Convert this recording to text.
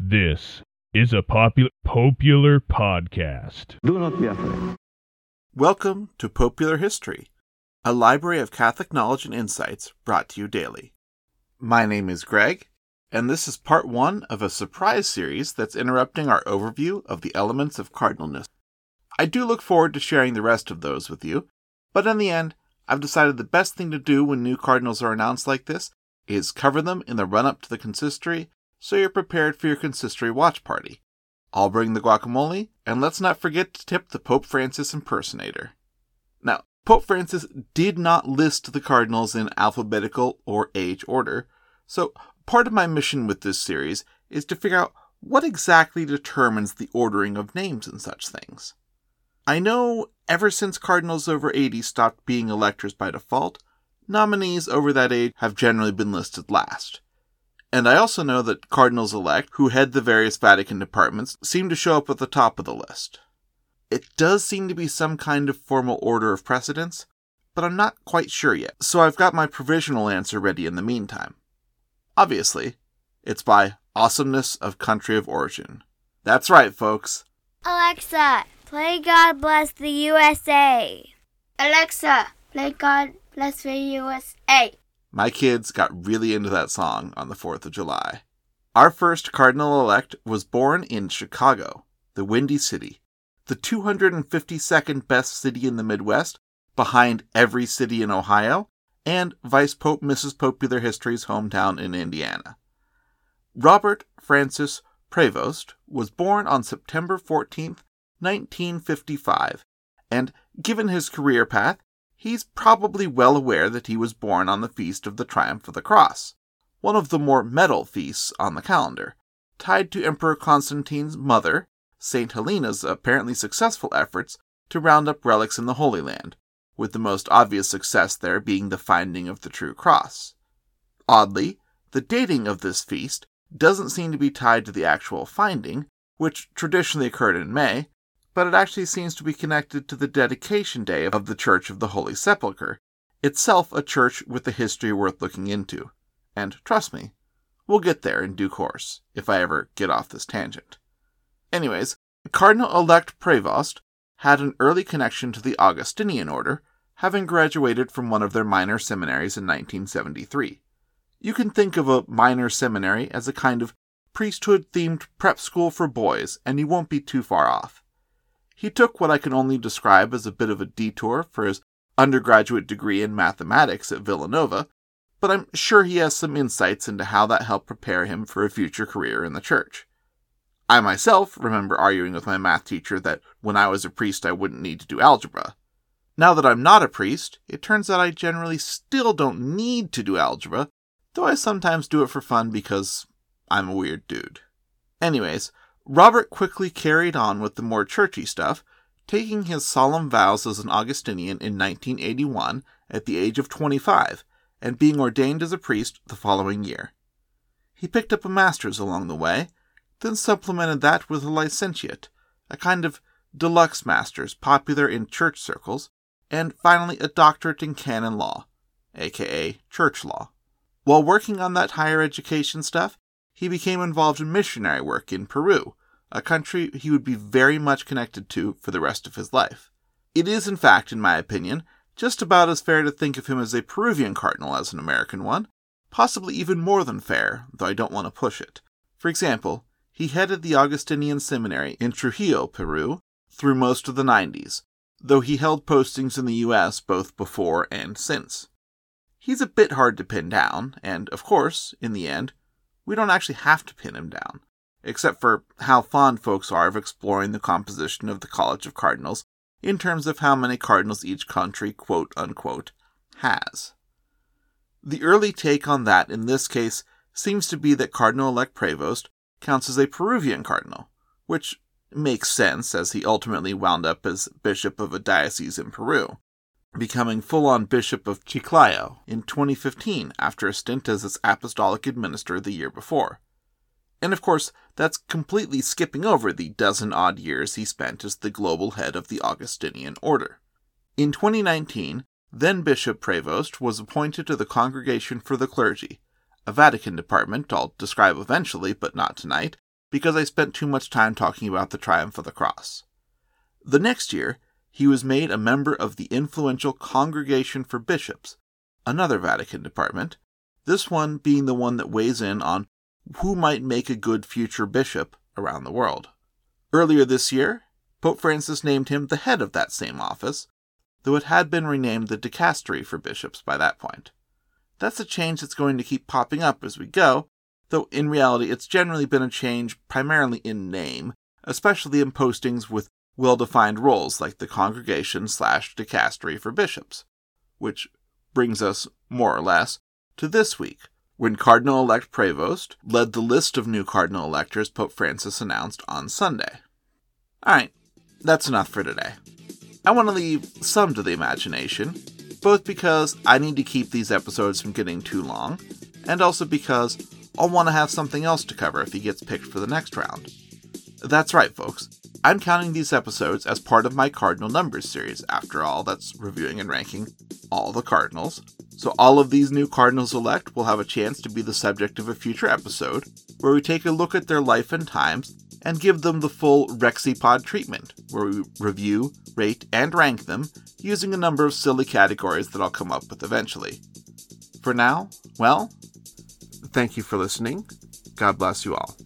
This is a popular popular podcast. Do not be afraid. Welcome to Popular History, a library of Catholic knowledge and insights brought to you daily. My name is Greg, and this is part one of a surprise series that's interrupting our overview of the elements of cardinalness. I do look forward to sharing the rest of those with you, but in the end, I've decided the best thing to do when new cardinals are announced like this is cover them in the run up to the consistory so you're prepared for your consistory watch party. I'll bring the guacamole, and let's not forget to tip the Pope Francis impersonator. Now, Pope Francis did not list the cardinals in alphabetical or age order, so part of my mission with this series is to figure out what exactly determines the ordering of names and such things. I know ever since cardinals over 80 stopped being electors by default, nominees over that age have generally been listed last. And I also know that cardinals elect, who head the various Vatican departments, seem to show up at the top of the list. It does seem to be some kind of formal order of precedence, but I'm not quite sure yet, so I've got my provisional answer ready in the meantime. Obviously, it's by awesomeness of country of origin. That's right, folks. Alexa, play God Bless the USA. Alexa, play God Bless the USA. My kids got really into that song on the 4th of July. Our first cardinal elect was born in Chicago, the Windy City, the 252nd best city in the Midwest, behind every city in Ohio, and Vice Pope Mrs. Popular History's hometown in Indiana. Robert Francis Prevost was born on September 14th, 1955, and given his career path, he's probably well aware that he was born on the feast of the Triumph of the Cross, one of the more metal feasts on the calendar, tied to Emperor Constantine's mother, St. Helena's apparently successful efforts to round up relics in the Holy Land, with the most obvious success there being the finding of the true cross. Oddly, the dating of this feast doesn't seem to be tied to the actual finding, which traditionally occurred in May, but it actually seems to be connected to the dedication day of the Church of the Holy Sepulchre, itself a church with a history worth looking into. And trust me, we'll get there in due course, if I ever get off this tangent. Anyways, Cardinal elect Prevost had an early connection to the Augustinian order, having graduated from one of their minor seminaries in 1973. You can think of a minor seminary as a kind of priesthood themed prep school for boys, and you won't be too far off. He took what I can only describe as a bit of a detour for his undergraduate degree in mathematics at Villanova, but I'm sure he has some insights into how that helped prepare him for a future career in the church. I myself remember arguing with my math teacher that when I was a priest I wouldn't need to do algebra. Now that I'm not a priest, it turns out I generally still don't need to do algebra, though I sometimes do it for fun because I'm a weird dude. Anyways, Robert quickly carried on with the more churchy stuff, taking his solemn vows as an Augustinian in 1981 at the age of 25 and being ordained as a priest the following year. He picked up a master's along the way, then supplemented that with a licentiate, a kind of deluxe master's popular in church circles, and finally a doctorate in canon law, aka church law. While working on that higher education stuff, he became involved in missionary work in Peru, a country he would be very much connected to for the rest of his life. It is, in fact, in my opinion, just about as fair to think of him as a Peruvian cardinal as an American one, possibly even more than fair, though I don't want to push it. For example, he headed the Augustinian Seminary in Trujillo, Peru, through most of the 90s, though he held postings in the US both before and since. He's a bit hard to pin down, and of course, in the end, we don't actually have to pin him down except for how fond folks are of exploring the composition of the College of Cardinals in terms of how many cardinals each country, quote unquote, has. The early take on that in this case seems to be that Cardinal elect Prevost counts as a Peruvian cardinal, which makes sense as he ultimately wound up as bishop of a diocese in Peru, becoming full on bishop of Chiclayo in 2015 after a stint as its apostolic administrator the year before. And of course, that's completely skipping over the dozen odd years he spent as the global head of the Augustinian order. In 2019, Then Bishop Prevost was appointed to the Congregation for the Clergy, a Vatican department I'll describe eventually, but not tonight, because I spent too much time talking about the triumph of the cross. The next year, he was made a member of the influential Congregation for Bishops, another Vatican department, this one being the one that weighs in on who might make a good future bishop around the world. Earlier this year, Pope Francis named him the head of that same office, though it had been renamed the Dicastery for Bishops by that point. That's a change that's going to keep popping up as we go, though in reality it's generally been a change primarily in name, especially in postings with well defined roles like the Congregation slash Dicastery for Bishops, which brings us, more or less, to this week, when Cardinal elect Prevost led the list of new cardinal electors Pope Francis announced on Sunday. Alright, that's enough for today. I want to leave some to the imagination, both because I need to keep these episodes from getting too long, and also because I'll want to have something else to cover if he gets picked for the next round. That's right, folks. I'm counting these episodes as part of my Cardinal Numbers series. After all, that's reviewing and ranking all the Cardinals. So, all of these new Cardinals elect will have a chance to be the subject of a future episode where we take a look at their life and times and give them the full Rexipod treatment, where we review, rate, and rank them using a number of silly categories that I'll come up with eventually. For now, well, thank you for listening. God bless you all.